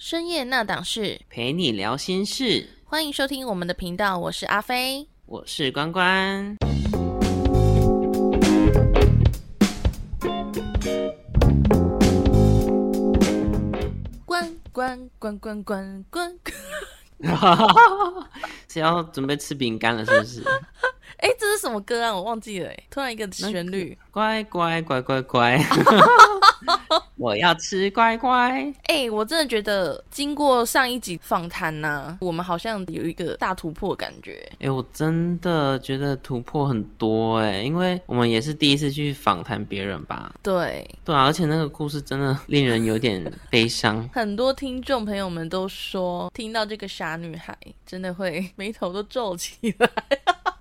深夜那档事，陪你聊心事，欢迎收听我们的频道，我是阿飞。我是关关。关关关关关关，是要准备吃饼干了，是不是？哎，这是什么歌啊？我忘记了，哎，突然一个旋律，乖乖乖乖乖，我要吃乖乖。哎，我真的觉得经过上一集访谈呢，我们好像有一个大突破感觉。哎，我真的觉得突破很多哎，因为我们也是第一次去访谈别人吧？对，对啊，而且那个故事真的令人有点悲伤。很多听众朋友们都说，听到这个傻女孩，真的会眉头都皱起来。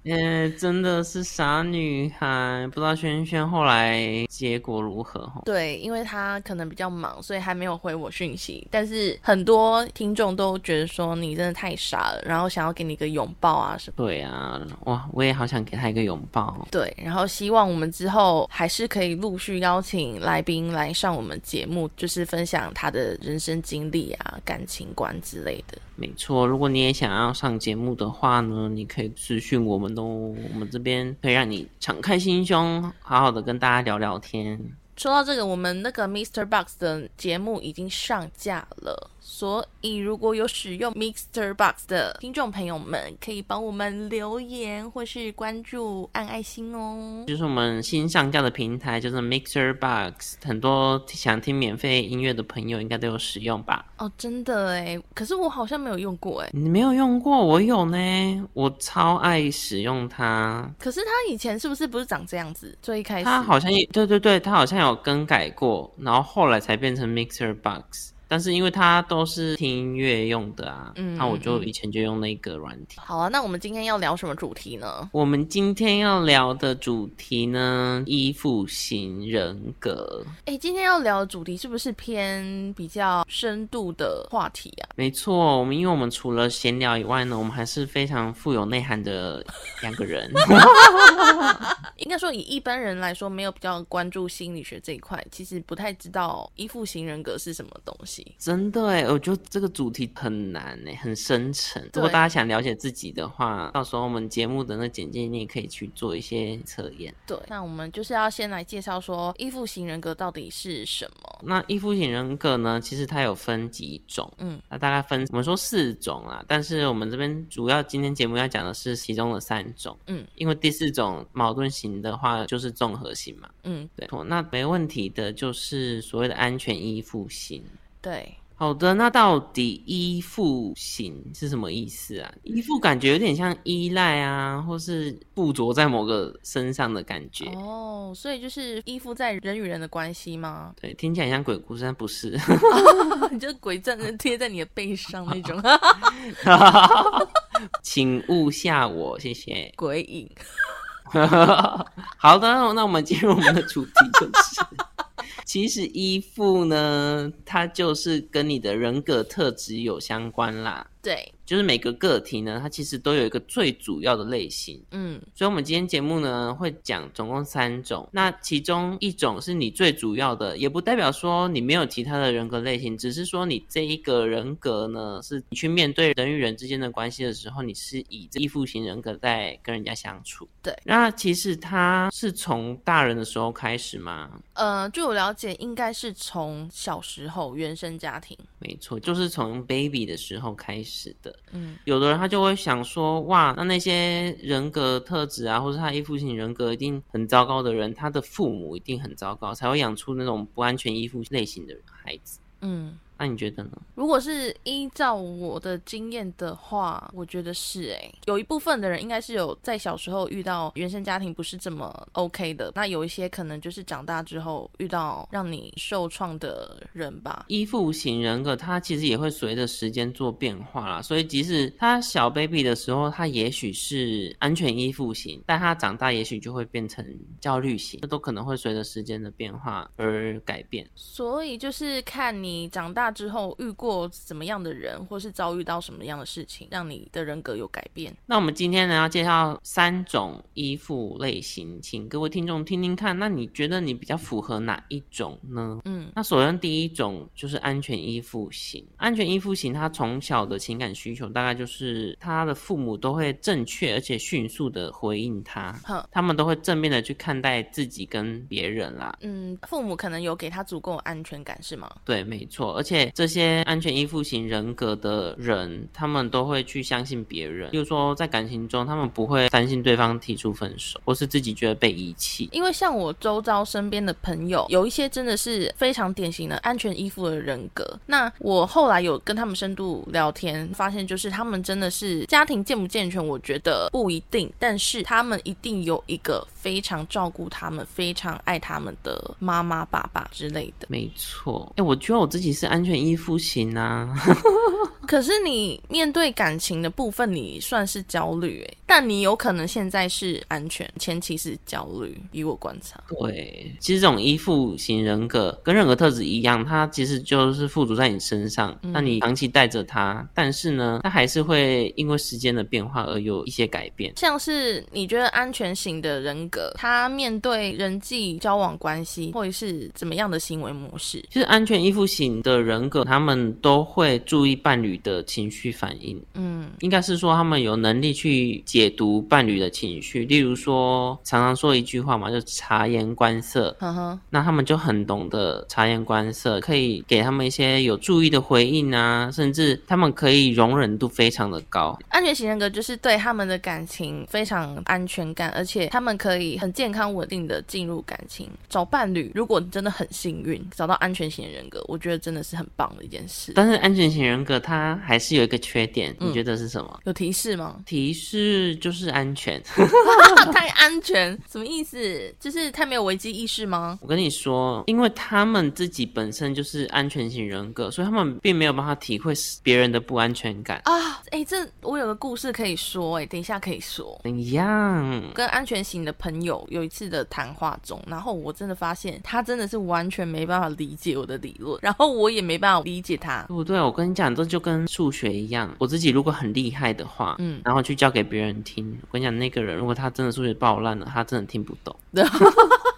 哎，真的是傻女孩，不知道轩轩后来结果如何对，因为他可能比较忙，所以还没有回我讯息。但是很多听众都觉得说你真的太傻了，然后想要给你一个拥抱啊什么。对啊，哇，我也好想给他一个拥抱。对，然后希望我们之后还是可以陆续邀请来宾来上我们节目，就是分享他的人生经历啊、感情观之类的。没错，如果你也想要上节目的话呢，你可以私讯我们都，我们这边可以让你敞开心胸，好好的跟大家聊聊天。说到这个，我们那个 Mr. Box 的节目已经上架了。所以，如果有使用 Mixer Box 的听众朋友们，可以帮我们留言或是关注、按爱心哦。就是我们新上架的平台，就是 Mixer Box，很多想听免费音乐的朋友应该都有使用吧？哦，真的哎，可是我好像没有用过哎。你没有用过，我有呢，我超爱使用它。可是它以前是不是不是长这样子？最一开始，它好像对对对，它好像有更改过，然后后来才变成 Mixer Box。但是因为它都是听音乐用的啊，嗯那我就以前就用那个软体。好啊，那我们今天要聊什么主题呢？我们今天要聊的主题呢，依附型人格。哎，今天要聊的主题是不是偏比较深度的话题啊？没错，我们因为我们除了闲聊以外呢，我们还是非常富有内涵的两个人。应该说，以一般人来说，没有比较关注心理学这一块，其实不太知道依附型人格是什么东西。真的哎，我觉得这个主题很难哎，很深沉。如果大家想了解自己的话，到时候我们节目的那简介你也可以去做一些测验。对，那我们就是要先来介绍说依附型人格到底是什么。那依附型人格呢，其实它有分几种，嗯，那大概分我们说四种啊，但是我们这边主要今天节目要讲的是其中的三种，嗯，因为第四种矛盾型的话就是综合型嘛，嗯，对，那没问题的就是所谓的安全依附型。对，好的，那到底依附型是什么意思啊？依附感觉有点像依赖啊，或是附着在某个身上的感觉。哦，所以就是依附在人与人的关系吗？对，听起来像鬼故事，但不是，你就鬼站着贴在你的背上那种。请勿吓我，谢谢。鬼影。好的，那我们进入我们的主题，就是。其实依附呢，它就是跟你的人格特质有相关啦。对。就是每个个体呢，它其实都有一个最主要的类型，嗯，所以我们今天节目呢会讲总共三种，那其中一种是你最主要的，也不代表说你没有其他的人格类型，只是说你这一个人格呢，是你去面对人与人之间的关系的时候，你是以依附型人格在跟人家相处。对，那其实它是从大人的时候开始吗？呃，据我了解，应该是从小时候原生家庭，没错，就是从 baby 的时候开始的。嗯，有的人他就会想说，哇，那那些人格特质啊，或者他依附型人格一定很糟糕的人，他的父母一定很糟糕，才会养出那种不安全依附类型的孩子。嗯。那你觉得呢？如果是依照我的经验的话，我觉得是哎，有一部分的人应该是有在小时候遇到原生家庭不是这么 OK 的，那有一些可能就是长大之后遇到让你受创的人吧。依附型人格他其实也会随着时间做变化啦，所以即使他小 baby 的时候，他也许是安全依附型，但他长大也许就会变成焦虑型，这都可能会随着时间的变化而改变。所以就是看你长大。大之后遇过怎么样的人，或是遭遇到什么样的事情，让你的人格有改变？那我们今天呢要介绍三种依附类型，请各位听众听听看。那你觉得你比较符合哪一种呢？嗯，那首先第一种就是安全依附型。安全依附型，他从小的情感需求大概就是他的父母都会正确而且迅速的回应他，他们都会正面的去看待自己跟别人啦。嗯，父母可能有给他足够安全感，是吗？对，没错。而且这些安全依附型人格的人，他们都会去相信别人，比如说在感情中，他们不会担心对方提出分手，或是自己觉得被遗弃。因为像我周遭身边的朋友，有一些真的是非常典型的安全依附的人格。那我后来有跟他们深度聊天，发现就是他们真的是家庭健不健全，我觉得不一定，但是他们一定有一个非常照顾他们、非常爱他们的妈妈、爸爸之类的。没错，哎，我觉得我自己是安全依附型啊。可是你面对感情的部分，你算是焦虑哎，但你有可能现在是安全，前期是焦虑。以我观察，对，其实这种依附型人格跟任何特质一样，它其实就是附着在你身上，那你长期带着它，但是呢，它还是会因为时间的变化而有一些改变。像是你觉得安全型的人格，他面对人际交往关系会是怎么样的行为模式？其实安全依附型的人格，他们都会注意伴侣。的情绪反应，嗯，应该是说他们有能力去解读伴侣的情绪，例如说常常说一句话嘛，就察言观色，嗯哼，那他们就很懂得察言观色，可以给他们一些有注意的回应啊，甚至他们可以容忍度非常的高。安全型人格就是对他们的感情非常安全感，而且他们可以很健康稳定的进入感情找伴侣。如果你真的很幸运找到安全型人格，我觉得真的是很棒的一件事。但是安全型人格他。还是有一个缺点，你觉得是什么？有提示吗？提示就是安全，太安全，什么意思？就是太没有危机意识吗？我跟你说，因为他们自己本身就是安全型人格，所以他们并没有办法体会别人的不安全感啊。哎，这我有个故事可以说，哎，等一下可以说。怎样？跟安全型的朋友有一次的谈话中，然后我真的发现他真的是完全没办法理解我的理论，然后我也没办法理解他。不对，我跟你讲，这就跟数学一样，我自己如果很厉害的话，嗯，然后去教给别人听，我跟你讲，那个人如果他真的数学爆烂了，他真的听不懂。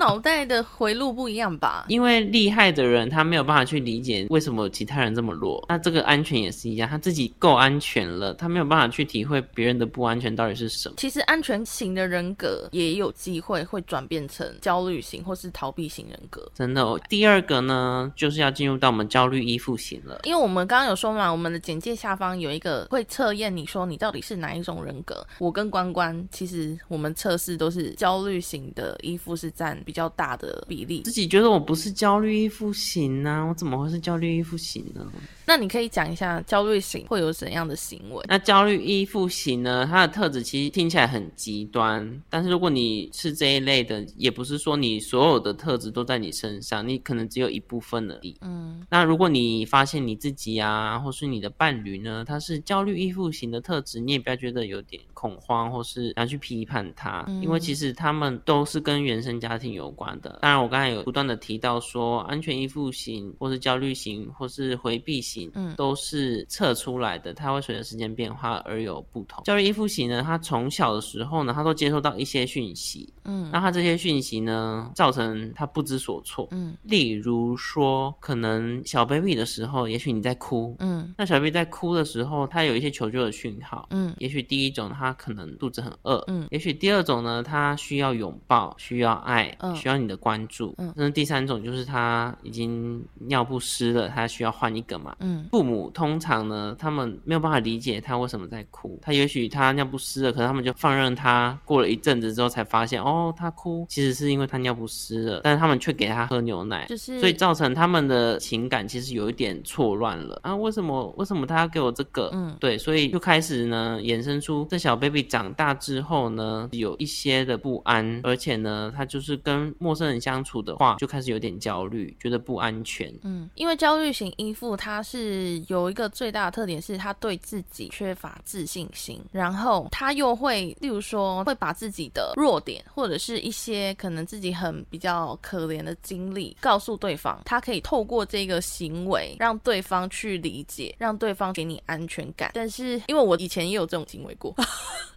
脑袋的回路不一样吧？因为厉害的人他没有办法去理解为什么其他人这么弱。那这个安全也是一样，他自己够安全了，他没有办法去体会别人的不安全到底是什么。其实安全型的人格也有机会会转变成焦虑型或是逃避型人格。真的，哦第二个呢，就是要进入到我们焦虑依附型了。因为我们刚刚有说嘛，我们的简介下方有一个会测验，你说你到底是哪一种人格。我跟关关其实我们测试都是焦虑型的依附是占比较大的比例。自己觉得我不是焦虑依附型呢，我怎么会是焦虑依附型呢？那你可以讲一下焦虑型会有怎样的行为？那焦虑依附型呢？它的特质其实听起来很极端，但是如果你是这一类的，也不是说你所有的特质都在你身上，你可能只有一部分而已。嗯，那如果你发现你自己啊，或是你的伴侣呢，他是焦虑依附型的特质，你也不要觉得有点恐慌，或是要去批判他，因为其实他们都是跟原生家庭有关的。当然，我刚才有不断的提到说，安全依附型，或是焦虑型，或是回避型。嗯，都是测出来的，它会随着时间变化而有不同。焦虑依附型呢，他从小的时候呢，他都接收到一些讯息，嗯，那他这些讯息呢，造成他不知所措，嗯，例如说，可能小 baby 的时候，也许你在哭，嗯，那小 baby 在哭的时候，他有一些求救的讯号，嗯，也许第一种他可能肚子很饿，嗯，也许第二种呢，他需要拥抱，需要爱，嗯。需要你的关注，嗯，那第三种就是他已经尿不湿了，他需要换一个嘛，嗯。父母通常呢，他们没有办法理解他为什么在哭。他也许他尿不湿了，可是他们就放任他。过了一阵子之后，才发现哦，他哭其实是因为他尿不湿了。但是他们却给他喝牛奶，就是所以造成他们的情感其实有一点错乱了啊。为什么为什么他要给我这个？嗯，对，所以就开始呢，衍生出这小 baby 长大之后呢，有一些的不安，而且呢，他就是跟陌生人相处的话，就开始有点焦虑，觉得不安全。嗯，因为焦虑型依附他是。是有一个最大的特点是，他对自己缺乏自信心，然后他又会，例如说，会把自己的弱点或者是一些可能自己很比较可怜的经历告诉对方，他可以透过这个行为让对方去理解，让对方给你安全感。但是因为我以前也有这种行为过，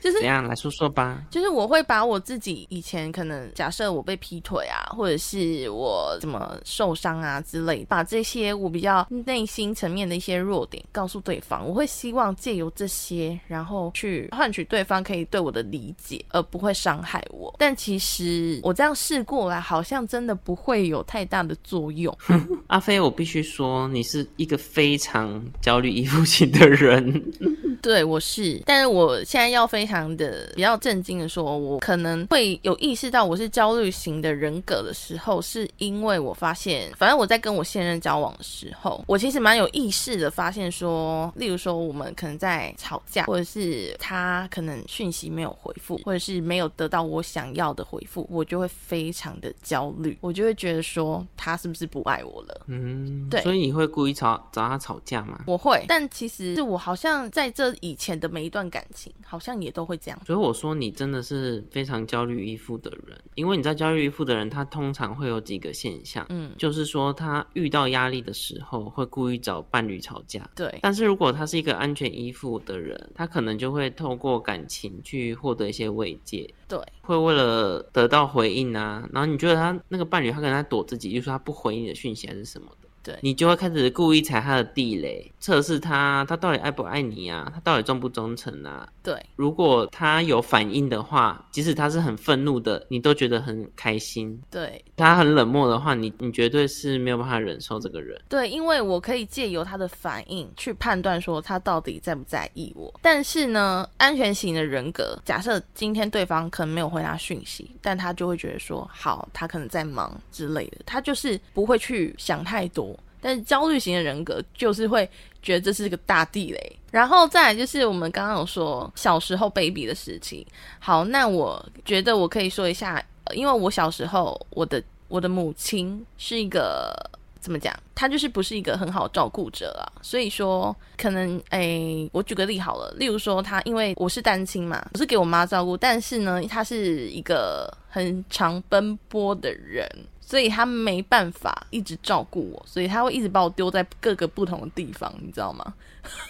就是怎样来说说吧，就是我会把我自己以前可能假设我被劈腿啊，或者是我怎么受伤啊之类，把这些我比较内心层面的一些弱点告诉对方，我会希望借由这些，然后去换取对方可以对我的理解，而不会伤害我。但其实我这样试过来，好像真的不会有太大的作用。阿飞，我必须说，你是一个非常焦虑依附型的人。对，我是，但是我现在要非常的比较震惊的说，我可能会有意识到我是焦虑型的人格的时候，是因为我发现，反正我在跟我现任交往的时候，我其实蛮有意识的发现说，例如说我们可能在吵架，或者是他可能讯息没有回复，或者是没有得到我想要的回复，我就会非常的焦虑，我就会觉得说他是不是不爱我了？嗯，对，所以你会故意吵找他吵架吗？我会，但其实是我好像在这。以前的每一段感情，好像也都会这样。所以我说你真的是非常焦虑依附的人，因为你在焦虑依附的人，他通常会有几个现象，嗯，就是说他遇到压力的时候，会故意找伴侣吵架。对。但是如果他是一个安全依附的人，他可能就会透过感情去获得一些慰藉。对。会为了得到回应啊，然后你觉得他那个伴侣，他可能在躲自己，就是说他不回你的讯息还是什么的。你就会开始故意踩他的地雷，测试他，他到底爱不爱你啊？他到底忠不忠诚啊？对，如果他有反应的话，即使他是很愤怒的，你都觉得很开心。对，他很冷漠的话，你你绝对是没有办法忍受这个人。对，因为我可以借由他的反应去判断说他到底在不在意我。但是呢，安全型的人格，假设今天对方可能没有回他讯息，但他就会觉得说，好，他可能在忙之类的，他就是不会去想太多。但是焦虑型的人格就是会觉得这是个大地雷，然后再来就是我们刚刚有说小时候 baby 的事情。好，那我觉得我可以说一下，因为我小时候我的我的母亲是一个怎么讲，她就是不是一个很好照顾者啊，所以说可能诶，我举个例好了，例如说她因为我是单亲嘛，我是给我妈照顾，但是呢，她是一个很常奔波的人。所以他没办法一直照顾我，所以他会一直把我丢在各个不同的地方，你知道吗？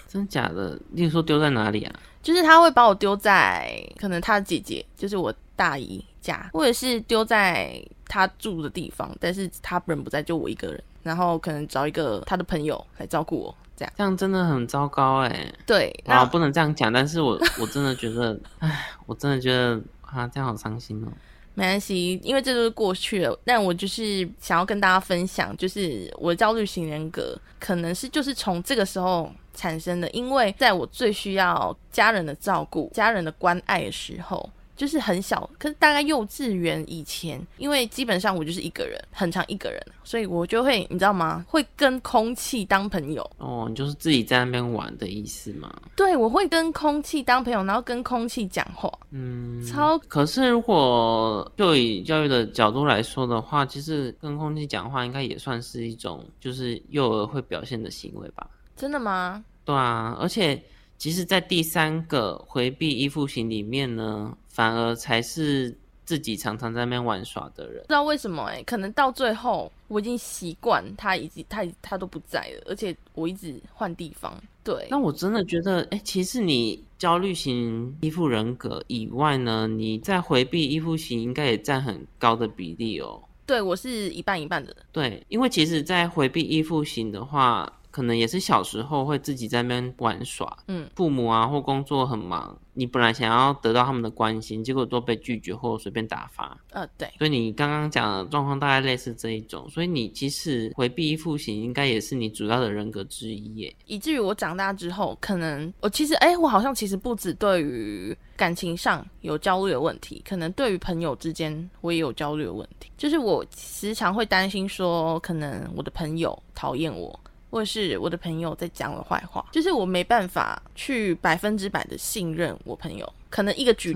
真的假的？例如说丢在哪里啊？就是他会把我丢在可能他的姐姐，就是我大姨家，或者是丢在他住的地方，但是他人不在，就我一个人，然后可能找一个他的朋友来照顾我，这样这样真的很糟糕哎。对，啊，不能这样讲，但是我我真的觉得，哎，我真的觉得啊，这样好伤心哦。没关系，因为这都是过去了。但我就是想要跟大家分享，就是我的焦虑型人格，可能是就是从这个时候产生的。因为在我最需要家人的照顾、家人的关爱的时候。就是很小，可是大概幼稚园以前，因为基本上我就是一个人，很长一个人，所以我就会，你知道吗？会跟空气当朋友。哦，你就是自己在那边玩的意思吗？对，我会跟空气当朋友，然后跟空气讲话。嗯，超。可是如果就以教育的角度来说的话，其实跟空气讲话应该也算是一种，就是幼儿会表现的行为吧？真的吗？对啊，而且其实，在第三个回避依附型里面呢。反而才是自己常常在那边玩耍的人，不知道为什么哎，可能到最后我已经习惯他，已经他他都不在了，而且我一直换地方。对，那我真的觉得，哎，其实你焦虑型依附人格以外呢，你在回避依附型应该也占很高的比例哦。对，我是一半一半的。对，因为其实，在回避依附型的话。可能也是小时候会自己在那边玩耍，嗯，父母啊或工作很忙，你本来想要得到他们的关心，结果都被拒绝或随便打发，呃，对，所以你刚刚讲的状况大概类似这一种，所以你其实回避依附型应该也是你主要的人格之一耶，以至于我长大之后，可能我其实哎，我好像其实不止对于感情上有焦虑的问题，可能对于朋友之间我也有焦虑的问题，就是我时常会担心说，可能我的朋友讨厌我。或者是我的朋友在讲我坏话，就是我没办法去百分之百的信任我朋友，可能一个举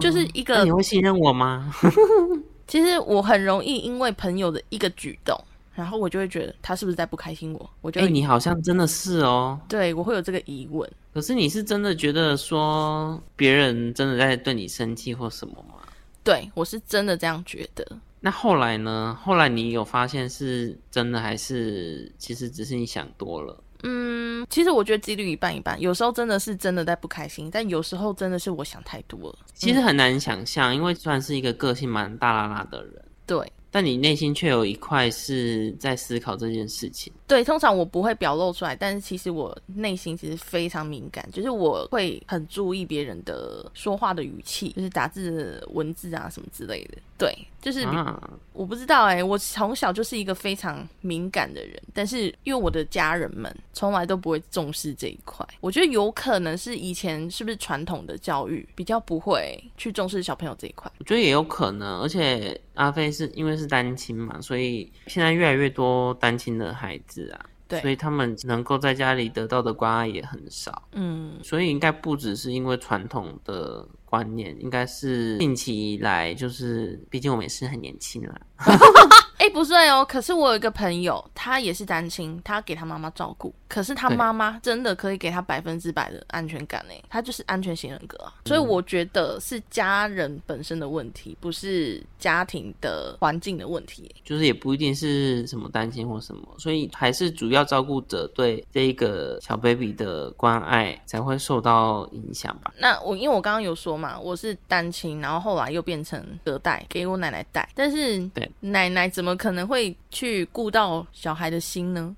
就是一个你会信任我吗？其实我很容易因为朋友的一个举动，然后我就会觉得他是不是在不开心我？我就哎，你好像真的是哦。对，我会有这个疑问。可是你是真的觉得说别人真的在对你生气或什么吗？对，我是真的这样觉得。那后来呢？后来你有发现是真的，还是其实只是你想多了？嗯，其实我觉得几率一半一半，有时候真的是真的在不开心，但有时候真的是我想太多了。其实很难想象，因为算是一个个性蛮大啦啦的人，对。但你内心却有一块是在思考这件事情。对，通常我不会表露出来，但是其实我内心其实非常敏感，就是我会很注意别人的说话的语气，就是打字文字啊什么之类的。对，就是我不知道哎，我从小就是一个非常敏感的人，但是因为我的家人们从来都不会重视这一块，我觉得有可能是以前是不是传统的教育比较不会去重视小朋友这一块。我觉得也有可能，而且阿飞是因为是单亲嘛，所以现在越来越多单亲的孩子啊。对，所以他们能够在家里得到的关爱也很少。嗯，所以应该不只是因为传统的观念，应该是近期以来，就是毕竟我们也是很年轻了。哎，不是哦，可是我有一个朋友，他也是单亲，他给他妈妈照顾，可是他妈妈真的可以给他百分之百的安全感呢，他就是安全型人格啊，所以我觉得是家人本身的问题，不是家庭的环境的问题，就是也不一定是什么担心或什么，所以还是主要照顾者对这一个小 baby 的关爱才会受到影响吧。那我因为我刚刚有说嘛，我是单亲，然后后来又变成隔代给我奶奶带，但是对奶奶怎么？可能会去顾到小孩的心呢？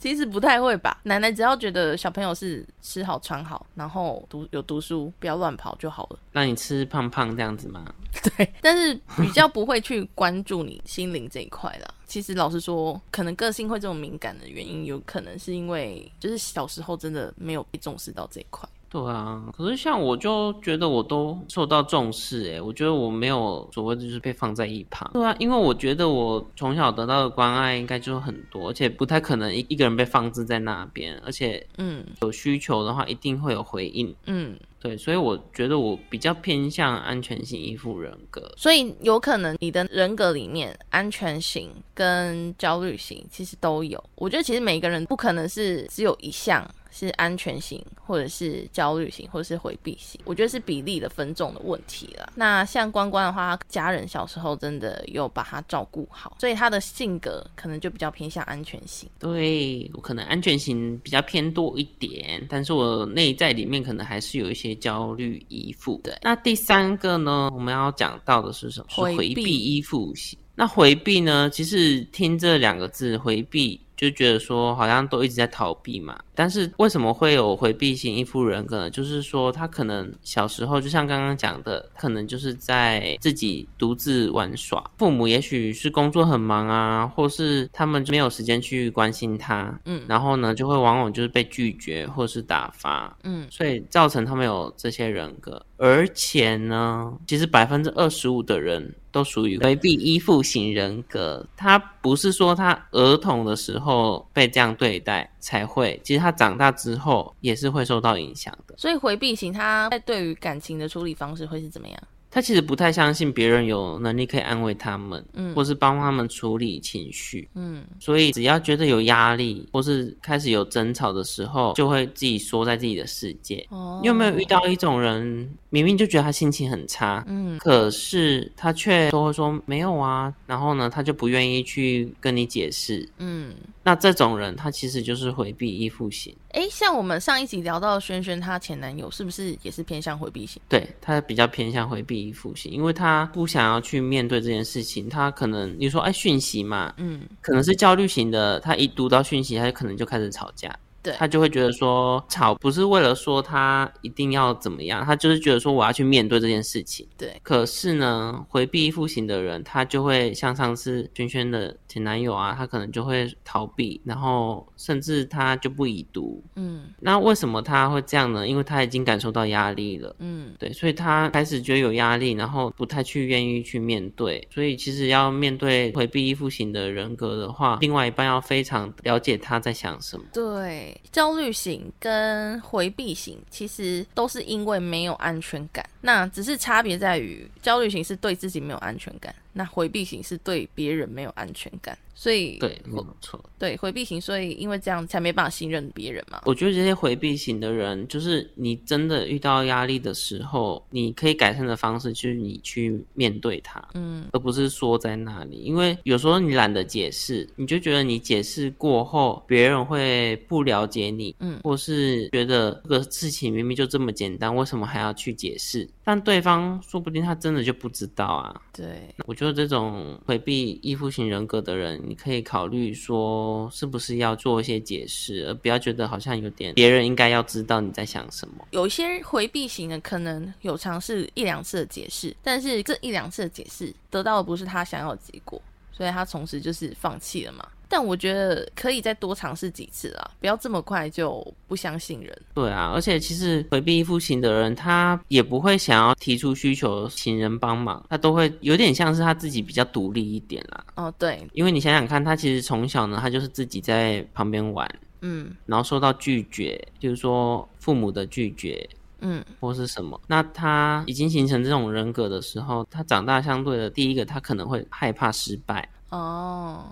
其实不太会吧。奶奶只要觉得小朋友是吃好穿好，然后读有读书，不要乱跑就好了。让你吃胖胖这样子吗？对，但是比较不会去关注你心灵这一块啦。其实老实说，可能个性会这种敏感的原因，有可能是因为就是小时候真的没有被重视到这一块。对啊，可是像我就觉得我都受到重视哎，我觉得我没有所谓的就是被放在一旁。对啊，因为我觉得我从小得到的关爱应该就很多，而且不太可能一一个人被放置在那边，而且嗯，有需求的话一定会有回应。嗯，对，所以我觉得我比较偏向安全型依附人格。所以有可能你的人格里面安全型跟焦虑型其实都有。我觉得其实每个人不可能是只有一项。是安全型，或者是焦虑型，或者是回避型，我觉得是比例的分重的问题了。那像关关的话，家人小时候真的有把他照顾好，所以他的性格可能就比较偏向安全型。对我可能安全型比较偏多一点，但是我内在里面可能还是有一些焦虑依附。对，那第三个呢，我们要讲到的是什么？回避依附型。那回避呢？其实听这两个字，回避。就觉得说好像都一直在逃避嘛，但是为什么会有回避型依附人格呢？就是说他可能小时候就像刚刚讲的，可能就是在自己独自玩耍，父母也许是工作很忙啊，或是他们没有时间去关心他，嗯，然后呢就会往往就是被拒绝或是打发，嗯，所以造成他们有这些人格，而且呢，其实百分之二十五的人。都属于回避依附型人格，他不是说他儿童的时候被这样对待才会，其实他长大之后也是会受到影响的。所以回避型他在对于感情的处理方式会是怎么样？他其实不太相信别人有能力可以安慰他们，嗯，或是帮他们处理情绪，嗯，所以只要觉得有压力或是开始有争吵的时候，就会自己缩在自己的世界。哦，你有没有遇到一种人，明明就觉得他心情很差，嗯，可是他却都会说没有啊，然后呢，他就不愿意去跟你解释，嗯。那这种人，他其实就是回避依附型。哎，像我们上一集聊到萱萱她前男友，是不是也是偏向回避型？对他比较偏向回避依附型，因为他不想要去面对这件事情。他可能你说哎讯息嘛，嗯，可能是焦虑型的，他一读到讯息，他可能就开始吵架。对他就会觉得说吵不是为了说他一定要怎么样，他就是觉得说我要去面对这件事情。对，可是呢，回避依附型的人，他就会像上次轩轩的前男友啊，他可能就会逃避，然后甚至他就不已读。嗯，那为什么他会这样呢？因为他已经感受到压力了。嗯，对，所以他开始觉得有压力，然后不太去愿意去面对。所以其实要面对回避依附型的人格的话，另外一半要非常了解他在想什么。对。焦虑型跟回避型其实都是因为没有安全感，那只是差别在于焦虑型是对自己没有安全感，那回避型是对别人没有安全感。所以对，没错，对回避型，所以因为这样才没办法信任别人嘛。我觉得这些回避型的人，就是你真的遇到压力的时候，你可以改善的方式就是你去面对它，嗯，而不是缩在那里，因为有时候你懒得解释，你就觉得你解释过后，别人会不了解你，嗯，或是觉得这个事情明明就这么简单，为什么还要去解释？但对方说不定他真的就不知道啊。对，我觉得这种回避依附型人格的人，你可以考虑说，是不是要做一些解释，而不要觉得好像有点别人应该要知道你在想什么。有一些回避型的，可能有尝试一两次的解释，但是这一两次的解释得到的不是他想要的结果，所以他从此就是放弃了嘛。但我觉得可以再多尝试几次啊，不要这么快就不相信人。对啊，而且其实回避依附型的人，他也不会想要提出需求请人帮忙，他都会有点像是他自己比较独立一点啦。哦，对，因为你想想看，他其实从小呢，他就是自己在旁边玩，嗯，然后受到拒绝，就是说父母的拒绝，嗯，或是什么，那他已经形成这种人格的时候，他长大相对的第一个，他可能会害怕失败。哦。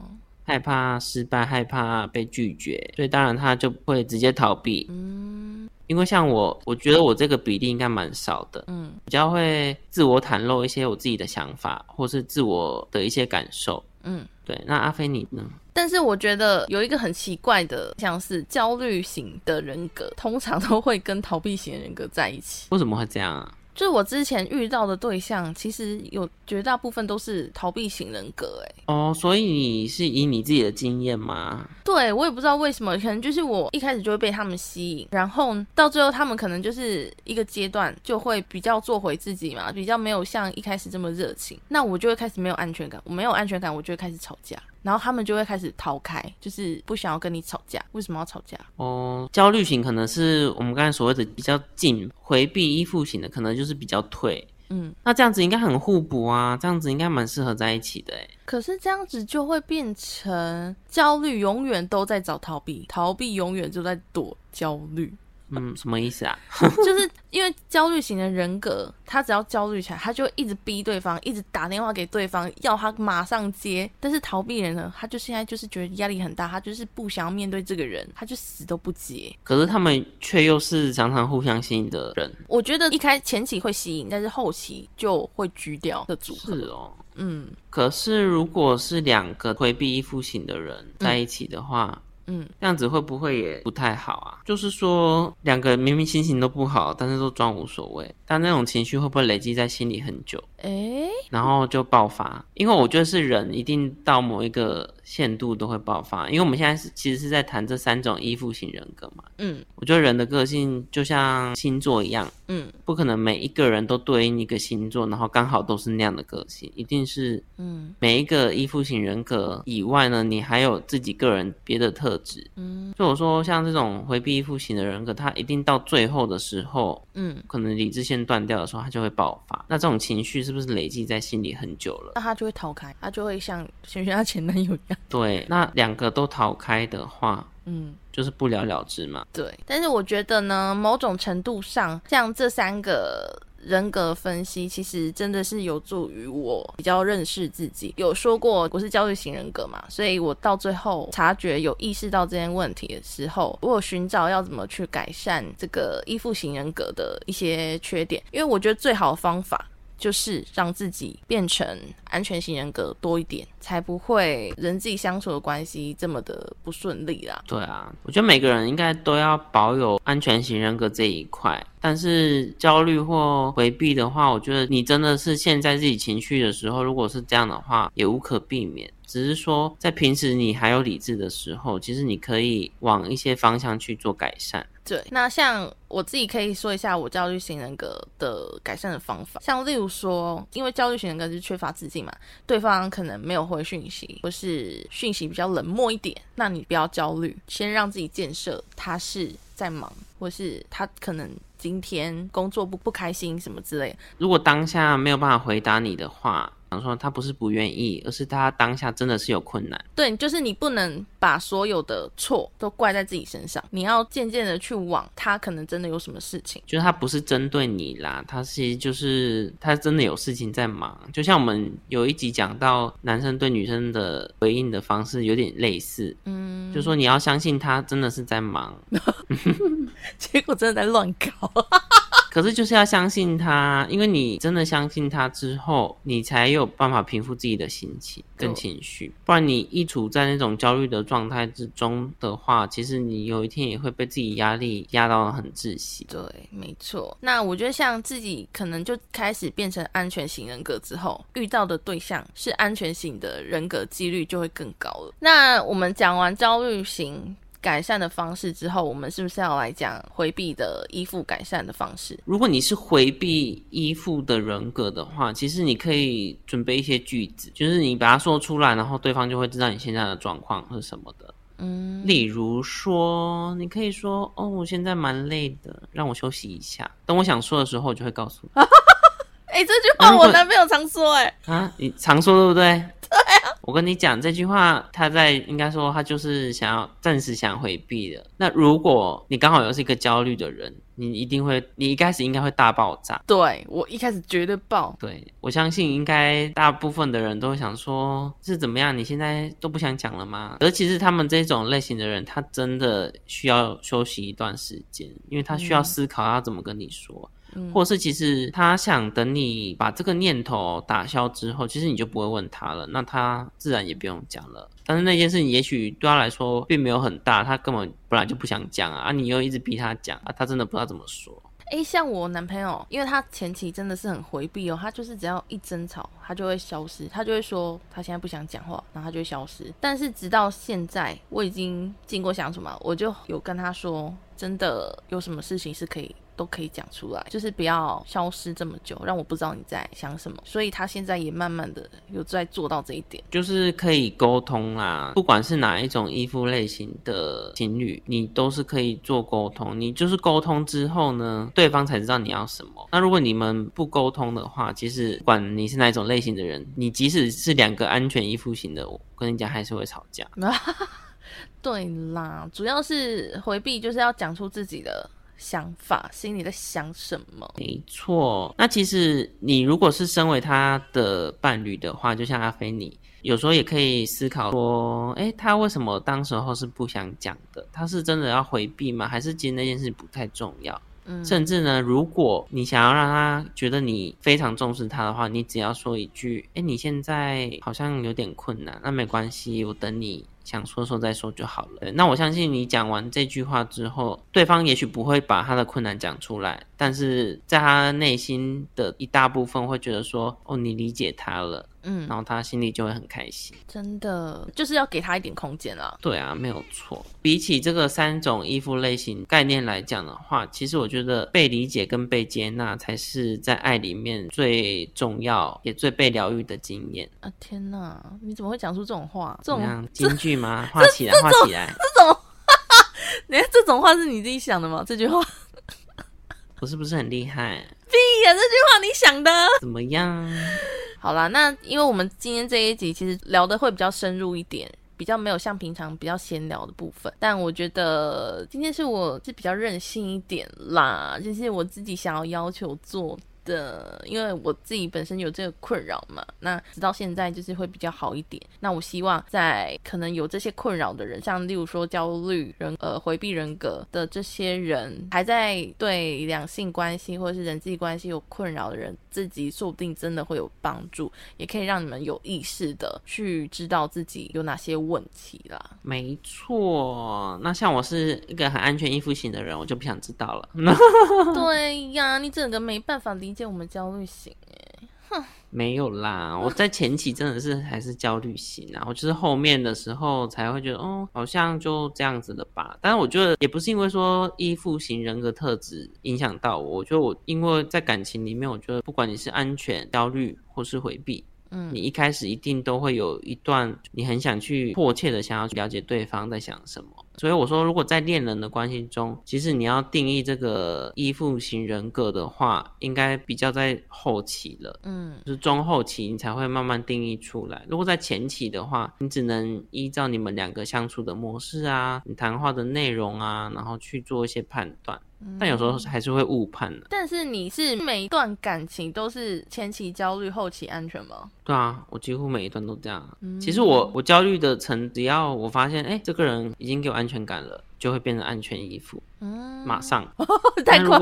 害怕失败，害怕被拒绝，所以当然他就会直接逃避。嗯，因为像我，我觉得我这个比例应该蛮少的。嗯，比较会自我袒露一些我自己的想法，或是自我的一些感受。嗯，对。那阿飞你呢？但是我觉得有一个很奇怪的，像是焦虑型的人格，通常都会跟逃避型人格在一起。为什么会这样啊？就是我之前遇到的对象，其实有绝大部分都是逃避型人格，哎。哦，所以你是以你自己的经验吗？对，我也不知道为什么，可能就是我一开始就会被他们吸引，然后到最后他们可能就是一个阶段就会比较做回自己嘛，比较没有像一开始这么热情，那我就会开始没有安全感，我没有安全感，我就会开始吵架。然后他们就会开始逃开，就是不想要跟你吵架。为什么要吵架？哦，焦虑型可能是我们刚才所谓的比较近，回避依附型的可能就是比较退。嗯，那这样子应该很互补啊，这样子应该蛮适合在一起的哎。可是这样子就会变成焦虑永远都在找逃避，逃避永远就在躲焦虑。嗯，什么意思啊？就是因为焦虑型的人格，他只要焦虑起来，他就一直逼对方，一直打电话给对方，要他马上接。但是逃避人呢，他就现在就是觉得压力很大，他就是不想要面对这个人，他就死都不接。可是他们却又是常常互相吸引的人。我觉得一开前期会吸引，但是后期就会拘掉的组合。是哦，嗯。可是如果是两个回避依附型的人在一起的话。嗯，嗯这样子会不会也不太好啊？就是说，两个人明明心情都不好，但是都装无所谓，但那种情绪会不会累积在心里很久？哎，然后就爆发？因为我觉得是人一定到某一个。限度都会爆发，因为我们现在是其实是在谈这三种依附型人格嘛。嗯，我觉得人的个性就像星座一样，嗯，不可能每一个人都对应一个星座，然后刚好都是那样的个性，一定是，嗯，每一个依附型人格以外呢，你还有自己个人别的特质。嗯，就我说像这种回避依附型的人格，他一定到最后的时候，嗯，可能理智线断掉的时候，他就会爆发。那这种情绪是不是累积在心里很久了？那他就会逃开，他就会像萱萱她前男友一样。对，那两个都逃开的话，嗯，就是不了了之嘛。对，但是我觉得呢，某种程度上，像这三个人格分析，其实真的是有助于我比较认识自己。有说过我是焦虑型人格嘛，所以我到最后察觉有意识到这些问题的时候，我有寻找要怎么去改善这个依附型人格的一些缺点，因为我觉得最好的方法。就是让自己变成安全型人格多一点，才不会人际相处的关系这么的不顺利啦。对啊，我觉得每个人应该都要保有安全型人格这一块。但是焦虑或回避的话，我觉得你真的是陷在自己情绪的时候，如果是这样的话，也无可避免。只是说，在平时你还有理智的时候，其实你可以往一些方向去做改善。对，那像我自己可以说一下我焦虑型人格的改善的方法，像例如说，因为焦虑型人格是缺乏自信嘛，对方可能没有回讯息，或是讯息比较冷漠一点，那你不要焦虑，先让自己建设他是在忙，或是他可能今天工作不不开心什么之类。如果当下没有办法回答你的话。想说他不是不愿意，而是他当下真的是有困难。对，就是你不能把所有的错都怪在自己身上，你要渐渐的去往他可能真的有什么事情。就是他不是针对你啦，他是就是他真的有事情在忙。就像我们有一集讲到男生对女生的回应的方式有点类似，嗯，就说你要相信他真的是在忙，结果真的在乱搞。可是就是要相信他，因为你真的相信他之后，你才有办法平复自己的心情跟情绪。不然你一处在那种焦虑的状态之中的话，其实你有一天也会被自己压力压到很窒息。对，没错。那我觉得像自己可能就开始变成安全型人格之后，遇到的对象是安全型的人格，几率就会更高了。那我们讲完焦虑型。改善的方式之后，我们是不是要来讲回避的依附改善的方式？如果你是回避依附的人格的话，其实你可以准备一些句子，就是你把它说出来，然后对方就会知道你现在的状况是什么的。嗯，例如说，你可以说：“哦，我现在蛮累的，让我休息一下。等我想说的时候，我就会告诉你。”哎，这句话我男朋友常说，哎啊，你常说对不对？我跟你讲这句话，他在应该说他就是想要暂时想回避的。那如果你刚好又是一个焦虑的人，你一定会，你一开始应该会大爆炸。对我一开始绝对爆。对我相信应该大部分的人都会想说，是怎么样？你现在都不想讲了吗？而其实他们这种类型的人，他真的需要休息一段时间，因为他需要思考要怎么跟你说。或是其实他想等你把这个念头打消之后，其实你就不会问他了，那他自然也不用讲了。但是那件事情也许对他来说并没有很大，他根本本来就不想讲啊，啊你又一直逼他讲啊，他真的不知道怎么说。哎，像我男朋友，因为他前期真的是很回避哦，他就是只要一争吵，他就会消失，他就会说他现在不想讲话，然后他就会消失。但是直到现在，我已经经过相处嘛，我就有跟他说，真的有什么事情是可以。都可以讲出来，就是不要消失这么久，让我不知道你在想什么。所以他现在也慢慢的有在做到这一点，就是可以沟通啦。不管是哪一种依附类型的情侣，你都是可以做沟通。你就是沟通之后呢，对方才知道你要什么。那如果你们不沟通的话，其实不管你是哪一种类型的人，你即使是两个安全依附型的，我跟你讲还是会吵架。对啦，主要是回避，就是要讲出自己的。想法，心里在想什么？没错，那其实你如果是身为他的伴侣的话，就像阿飞，你，有时候也可以思考说，哎，他为什么当时候是不想讲的？他是真的要回避吗？还是其实那件事不太重要？嗯，甚至呢，如果你想要让他觉得你非常重视他的话，你只要说一句，哎，你现在好像有点困难，那没关系，我等你。想说说再说就好了。那我相信你讲完这句话之后，对方也许不会把他的困难讲出来，但是在他内心的一大部分会觉得说：“哦，你理解他了。”嗯，然后他心里就会很开心。真的，就是要给他一点空间啊。对啊，没有错。比起这个三种依附类型概念来讲的话，其实我觉得被理解跟被接纳才是在爱里面最重要也最被疗愈的经验。啊天哪，你怎么会讲出这种话？这种金句 吗？画起来，画起来。这种，你看这种话是你自己想的吗？这句话，我是不是很厉害？屁呀，这句话你想的？怎么样？好啦，那因为我们今天这一集其实聊的会比较深入一点，比较没有像平常比较闲聊的部分。但我觉得今天是我是比较任性一点啦，就是我自己想要要求做。的，因为我自己本身有这个困扰嘛，那直到现在就是会比较好一点。那我希望在可能有这些困扰的人，像例如说焦虑人、呃回避人格的这些人，还在对两性关系或者是人际关系有困扰的人，自己说不定真的会有帮助，也可以让你们有意识的去知道自己有哪些问题啦。没错，那像我是一个很安全依附型的人，我就不想知道了。对呀，你整个没办法理。见我们焦虑型哎，哼，没有啦，我在前期真的是还是焦虑型啊，我就是后面的时候才会觉得，哦，好像就这样子了吧。但是我觉得也不是因为说依附型人格特质影响到我，我觉得我因为在感情里面，我觉得不管你是安全、焦虑或是回避。嗯，你一开始一定都会有一段你很想去迫切的想要去了解对方在想什么。所以我说，如果在恋人的关系中，其实你要定义这个依附型人格的话，应该比较在后期了，嗯，就是中后期你才会慢慢定义出来。如果在前期的话，你只能依照你们两个相处的模式啊，你谈话的内容啊，然后去做一些判断。但有时候还是会误判的。但是你是每一段感情都是前期焦虑，后期安全吗？对啊，我几乎每一段都这样。其实我我焦虑的层，只要我发现，哎，这个人已经给我安全感了，就会变成安全依附。嗯，马上。太快。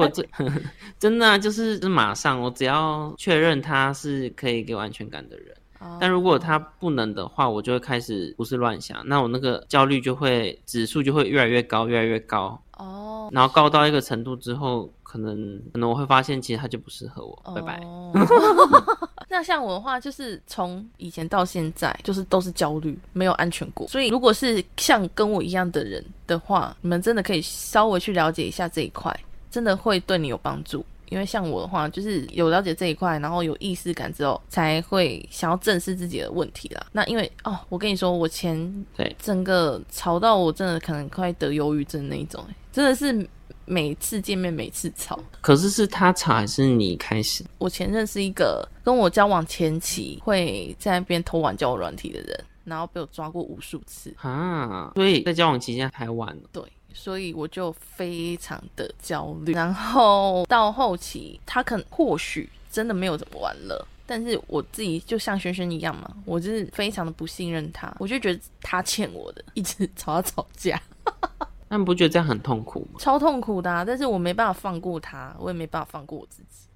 真的啊就是是马上，我只要确认他是可以给我安全感的人。但如果他不能的话，我就会开始胡思乱想，那我那个焦虑就会指数就会越来越高，越来越高。哦。然后高到一个程度之后，可能可能我会发现，其实他就不适合我。拜拜。那像我的话，就是从以前到现在，就是都是焦虑，没有安全过。所以，如果是像跟我一样的人的话，你们真的可以稍微去了解一下这一块，真的会对你有帮助。因为像我的话，就是有了解这一块，然后有意识感之后，才会想要正视自己的问题啦。那因为哦，我跟你说，我前对整个吵到我真的可能快得忧郁症那一种，真的是每次见面每次吵。可是是他吵还是你开始？我前任是一个跟我交往前期会在那边偷玩交友软体的人，然后被我抓过无数次啊。所以在交往期间还晚了。对。所以我就非常的焦虑，然后到后期他可能或许真的没有怎么玩了，但是我自己就像轩轩一样嘛，我就是非常的不信任他，我就觉得他欠我的，一直吵他吵架。那你不觉得这样很痛苦吗？超痛苦的，但是我没办法放过他，我也没办法放过我自己。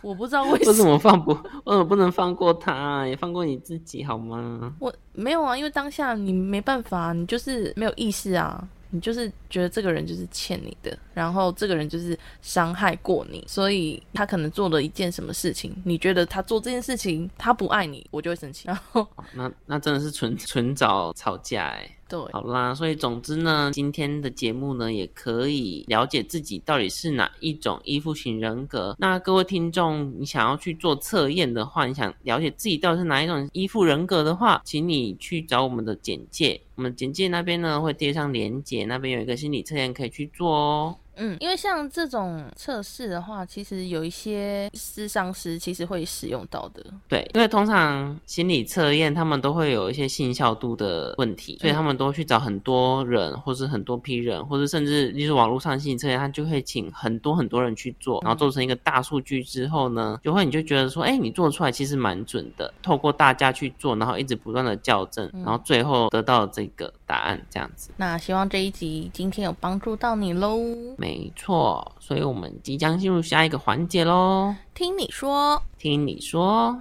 我不知道为什么放不，为什么不能放过他，也放过你自己好吗？我没有啊，因为当下你没办法，你就是没有意识啊。你就是觉得这个人就是欠你的，然后这个人就是伤害过你，所以他可能做了一件什么事情，你觉得他做这件事情他不爱你，我就会生气。然后那那真的是纯纯找吵架哎。好啦，所以总之呢，今天的节目呢，也可以了解自己到底是哪一种依附型人格。那各位听众，你想要去做测验的话，你想了解自己到底是哪一种依附人格的话，请你去找我们的简介，我们简介那边呢会贴上连结，那边有一个心理测验可以去做哦。嗯，因为像这种测试的话，其实有一些智商师其实会使用到的。对，因为通常心理测验他们都会有一些信效度的问题，所以他们都去找很多人，或是很多批人，或者甚至就是网络上心理测验，他就会请很多很多人去做，然后做成一个大数据之后呢，就会你就觉得说，哎，你做出来其实蛮准的。透过大家去做，然后一直不断的校正，然后最后得到这个答案这样子。那希望这一集今天有帮助到你喽。没错，所以我们即将进入下一个环节喽。听你说，听你说。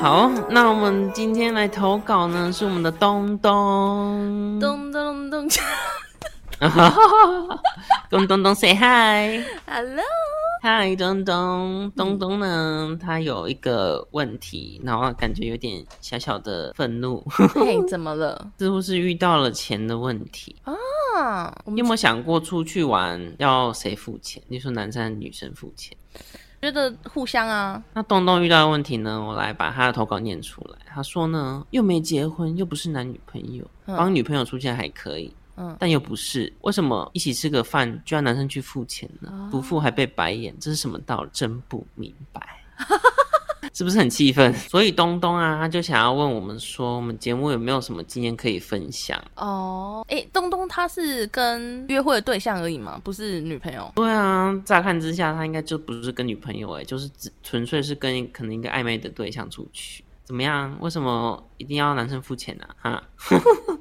好，那我们今天来投稿呢，是我们的东东，东东东，跟东东 say hi，hello。嗨，东东，东东呢？他有一个问题，然后感觉有点小小的愤怒。嘿，怎么了？似乎是遇到了钱的问题啊？你有没有想过出去玩要谁付钱？你说男生还是女生付钱？觉得互相啊。那东东遇到的问题呢？我来把他的投稿念出来。他说呢，又没结婚，又不是男女朋友，帮女朋友出钱还可以。嗯，但又不是，为什么一起吃个饭就要男生去付钱呢？不付还被白眼，这是什么道理？真不明白，是不是很气愤？所以东东啊，他就想要问我们说，我们节目有没有什么经验可以分享？哦，哎，东东他是跟约会的对象而已嘛，不是女朋友？对啊，乍看之下他应该就不是跟女朋友，哎，就是只纯粹是跟可能一个暧昧的对象出去。怎么样？为什么一定要男生付钱呢？哈，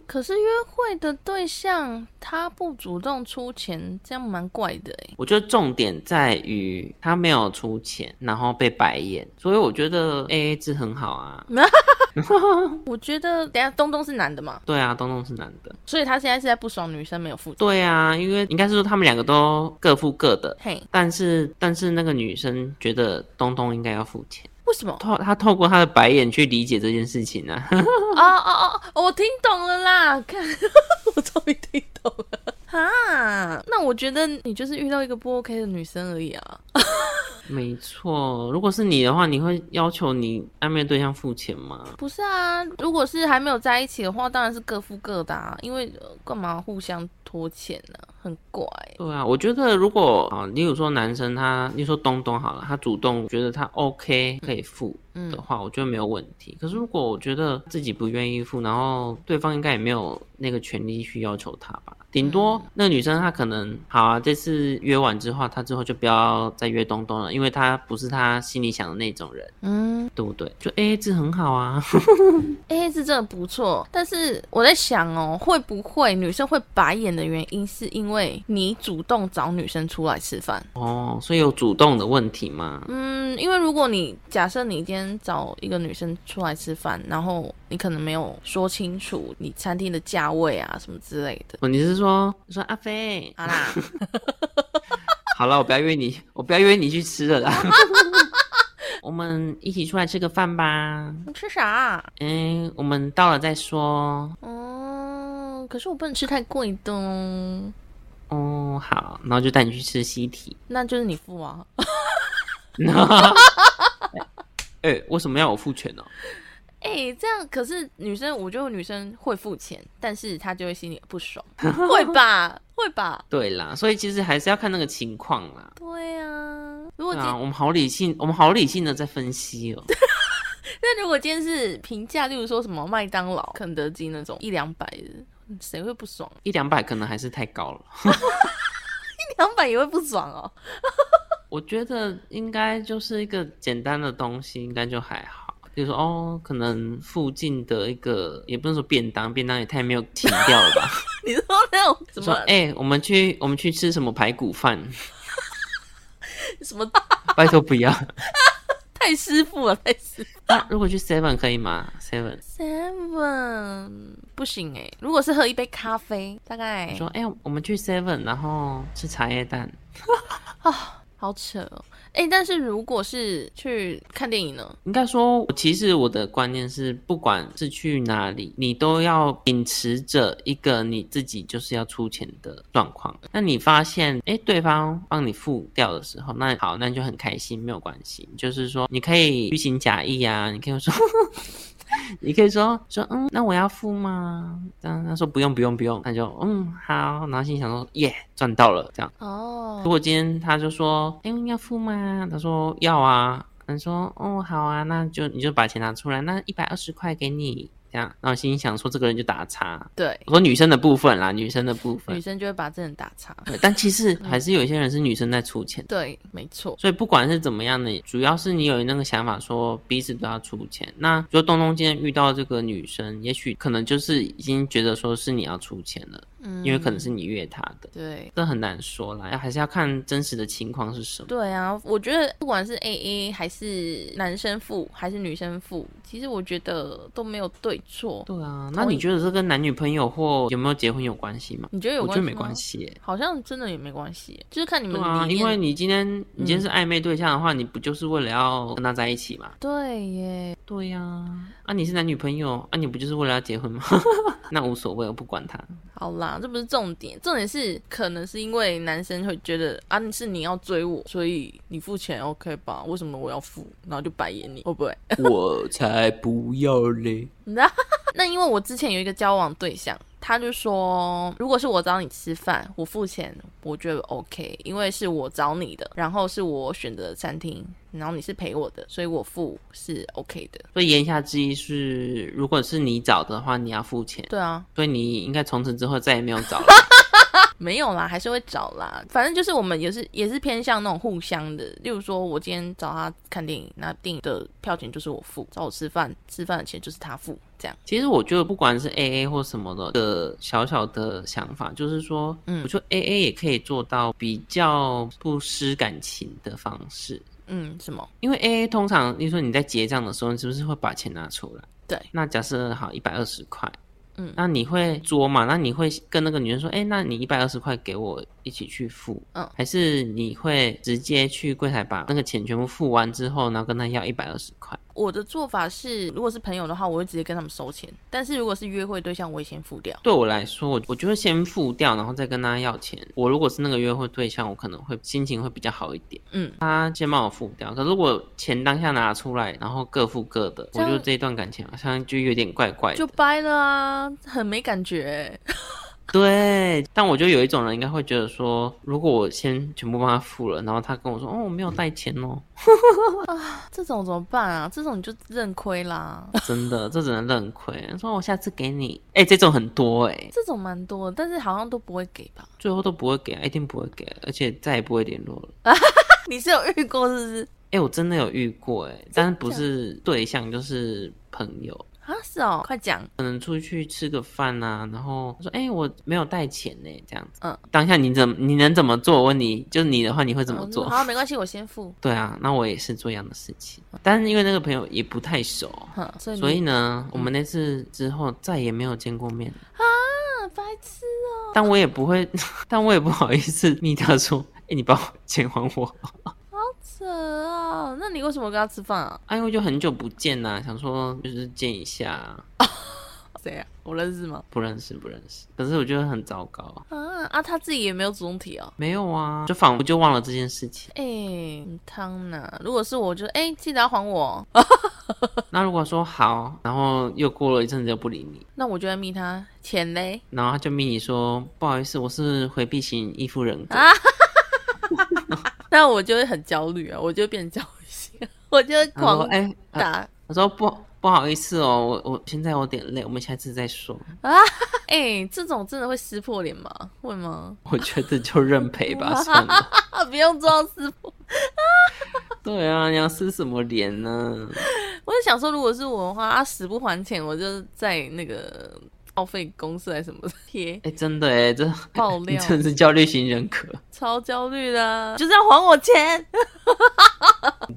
可是约会的对象他不主动出钱，这样蛮怪的哎。我觉得重点在于他没有出钱，然后被白眼，所以我觉得 A A 制很好啊。我觉得等下东东是男的嘛？对啊，东东是男的，所以他现在是在不爽女生没有付。对啊，因为应该是说他们两个都各付各的。嘿，但是但是那个女生觉得东东应该要付钱。为什么透他透过他的白眼去理解这件事情呢？哦哦哦，我听懂了啦！看，我终于听懂了。啊，那我觉得你就是遇到一个不 OK 的女生而已啊。没错，如果是你的话，你会要求你暧昧对象付钱吗？不是啊，如果是还没有在一起的话，当然是各付各的啊，因为干嘛互相拖欠呢？很怪。对啊，我觉得如果啊，例如说男生他，你说东东好了，他主动觉得他 OK 可以付的话，我觉得没有问题。可是如果我觉得自己不愿意付，然后对方应该也没有那个权利去要求他吧。顶多那个女生她可能好啊，这次约完之后，她之后就不要再约东东了，因为她不是她心里想的那种人，嗯，对不对？就 A A 制很好啊，A A 制真的不错。但是我在想哦，会不会女生会白眼的原因是因为你主动找女生出来吃饭哦，所以有主动的问题吗？嗯，因为如果你假设你今天找一个女生出来吃饭，然后你可能没有说清楚你餐厅的价位啊什么之类的，你是说？你说阿飞，好啦，好了，我不要约你，我不要约你去吃了啦。我们一起出来吃个饭吧。你吃啥？嗯，我们到了再说。哦，可是我不能吃太贵的。哦，好，然后就带你去吃西提。那就是你付啊。哎，为什么要我付钱呢？哎，这样可是女生，我觉得女生会付钱，但是她就会心里不爽，会吧？会吧？对啦，所以其实还是要看那个情况啦。对啊，如果啊，我们好理性，我们好理性的在分析哦。那如果今天是平价，例如说什么麦当劳、肯德基那种一两百的，谁会不爽？一两百可能还是太高了，一两百也会不爽哦。我觉得应该就是一个简单的东西，应该就还好。比如说哦，可能附近的一个，也不能说便当，便当也太没有情调了吧？你说那种什么？哎，我们去我们去吃什么排骨饭？什么？拜托不要！太师傅了，太师傅。那如果去 Seven 可以吗？Seven Seven 不行哎。如果是喝一杯咖啡，大概说哎，我们去 Seven，然后吃茶叶蛋。啊，好扯哦。哎，但是如果是去看电影呢？应该说，其实我的观念是，不管是去哪里，你都要秉持着一个你自己就是要出钱的状况。那你发现，哎，对方帮你付掉的时候，那好，那就很开心，没有关系。就是说，你可以虚情假意啊，你可以说。你可以说说嗯，那我要付吗？这样他说不用不用不用，那就嗯好，然后心想说耶赚到了这样哦。如果今天他就说哎要付吗？他说要啊，他说哦好啊，那就你就把钱拿出来，那一百二十块给你。这样，然后心想说这个人就打叉。对，我说女生的部分啦，女生的部分，女生就会把这人打叉。对，但其实还是有一些人是女生在出钱。对，没错。所以不管是怎么样的，主要是你有那个想法，说彼此都要出钱。那就东东今天遇到这个女生，也许可能就是已经觉得说是你要出钱了。因为可能是你约他的，对，这很难说啦，要还是要看真实的情况是什么。对啊，我觉得不管是 A A 还是男生付还是女生付，其实我觉得都没有对错。对啊，那你觉得这跟男女朋友或有没有结婚有关系吗？你觉得有？我觉得没关系，好像真的也没关系，就是看你们啊。因为你今天你今天是暧昧对象的话，你不就是为了要跟他在一起吗？对耶，对呀。啊，你是男女朋友啊，你不就是为了要结婚吗？那无所谓，我不管他。好啦，这不是重点，重点是可能是因为男生会觉得啊，是你要追我，所以你付钱 OK 吧？为什么我要付？然后就白眼你，会不会？我才不要嘞！那那因为我之前有一个交往对象。他就说，如果是我找你吃饭，我付钱，我觉得 OK，因为是我找你的，然后是我选择的餐厅，然后你是陪我的，所以我付是 OK 的。所以言下之意是，如果是你找的话，你要付钱。对啊，所以你应该从此之后再也没有找了。没有啦，还是会找啦。反正就是我们也是也是偏向那种互相的。例如说，我今天找他看电影，那电影的票钱就是我付；找我吃饭，吃饭的钱就是他付。这样。其实我觉得，不管是 A A 或什么的的小小的想法，就是说，嗯，我觉得 A A 也可以做到比较不失感情的方式。嗯，什么？因为 A A 通常，例如说你在结账的时候，你是不是会把钱拿出来？对。那假设好一百二十块。嗯，那你会作嘛？那你会跟那个女生说，哎，那你一百二十块给我一起去付，嗯，还是你会直接去柜台把那个钱全部付完之后，然后跟他要一百二十块？我的做法是，如果是朋友的话，我会直接跟他们收钱；但是如果是约会对象，我会先付掉。对我来说，我我就会先付掉，然后再跟他要钱。我如果是那个约会对象，我可能会心情会比较好一点。嗯，他先帮我付掉。可如果钱当下拿出来，然后各付各的，我觉得这一段感情好像就有点怪怪的，就掰了啊，很没感觉。对，但我觉得有一种人应该会觉得说，如果我先全部帮他付了，然后他跟我说，哦，我没有带钱哦，啊，这种怎么办啊？这种你就认亏啦。真的，这只能认亏。说我下次给你，哎，这种很多哎，这种蛮多，但是好像都不会给吧？最后都不会给，一定不会给，而且再也不会联络了。你是有遇过是不是？哎，我真的有遇过哎，但是不是对象就是朋友。啊，是哦，快讲。可能出去吃个饭呐，然后说：“哎，我没有带钱呢。”这样子。嗯。当下你怎么你能怎么做？我问你，就是你的话，你会怎么做？好，没关系，我先付。对啊，那我也是做一样的事情。但是因为那个朋友也不太熟，所以呢，我们那次之后再也没有见过面。啊，白痴哦！但我也不会，但我也不好意思密他说：“哎，你把我 钱还我。”那你为什么跟他吃饭啊？啊，因为就很久不见呐，想说就是见一下。谁啊？我认识吗？不认识，不认识。可是我觉得很糟糕啊！啊，他自己也没有主动提哦。没有啊，就仿佛就忘了这件事情。哎，汤呐！如果是我，就哎，记得要还我。那如果说好，然后又过了一阵子又不理你，那我就会密他钱嘞。然后他就密你说不好意思，我是回避型依附人格。那我就会很焦虑啊，我就变焦虑型，我就狂哎打。我说不不好意思哦，我我现在有点累，我们下次再说啊。哎，这种真的会撕破脸吗？会吗？我觉得就认赔吧，算了，不用装撕破。对啊，你要撕什么脸呢？我就想说，如果是我的话，他死不还钱，我就在那个。报废公司还是什么 贴？哎，真的哎，这 爆料真是焦虑型人格，超焦虑的，就是要还我钱。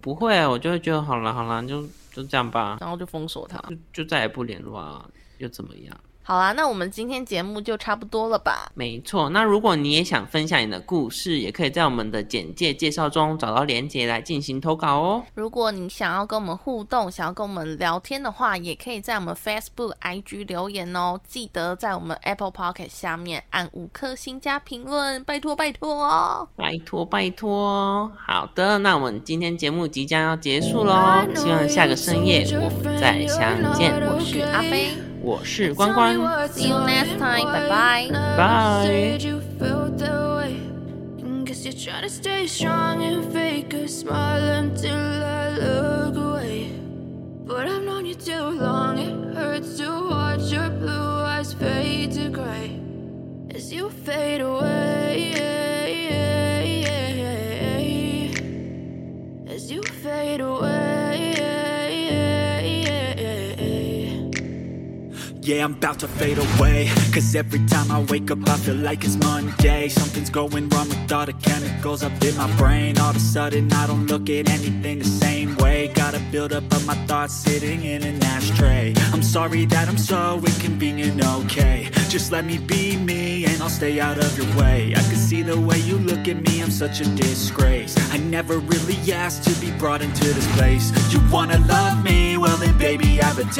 不会，我就会觉得好了好了，就就这样吧，然后就封锁他，就就再也不联络啊，又怎么样？好啦，那我们今天节目就差不多了吧？没错，那如果你也想分享你的故事，也可以在我们的简介介绍中找到链接来进行投稿哦。如果你想要跟我们互动，想要跟我们聊天的话，也可以在我们 Facebook、IG 留言哦。记得在我们 Apple p o c k e t 下面按五颗星加评论，拜托拜托哦！拜托拜托。好的，那我们今天节目即将要结束喽，希望下个深夜我们再相见。我是阿飞。我是关关，See you next time，拜拜，拜。You're trying to stay strong and fake a smile until I look away. But I've known you too long, it hurts to watch your blue eyes fade to gray as you fade away. Yeah, I'm about to fade away. Cause every time I wake up I feel like it's Monday. Something's going wrong with all the chemicals up in my brain. All of a sudden I don't look at anything the same way. Gotta build up of my thoughts sitting in an ashtray. I'm sorry that I'm so inconvenient, okay. Just let me be me and I'll stay out of your way. I can see the way you look at me, I'm such a disgrace. I never really asked to be brought into this place. You wanna love me? Well then baby I have a taste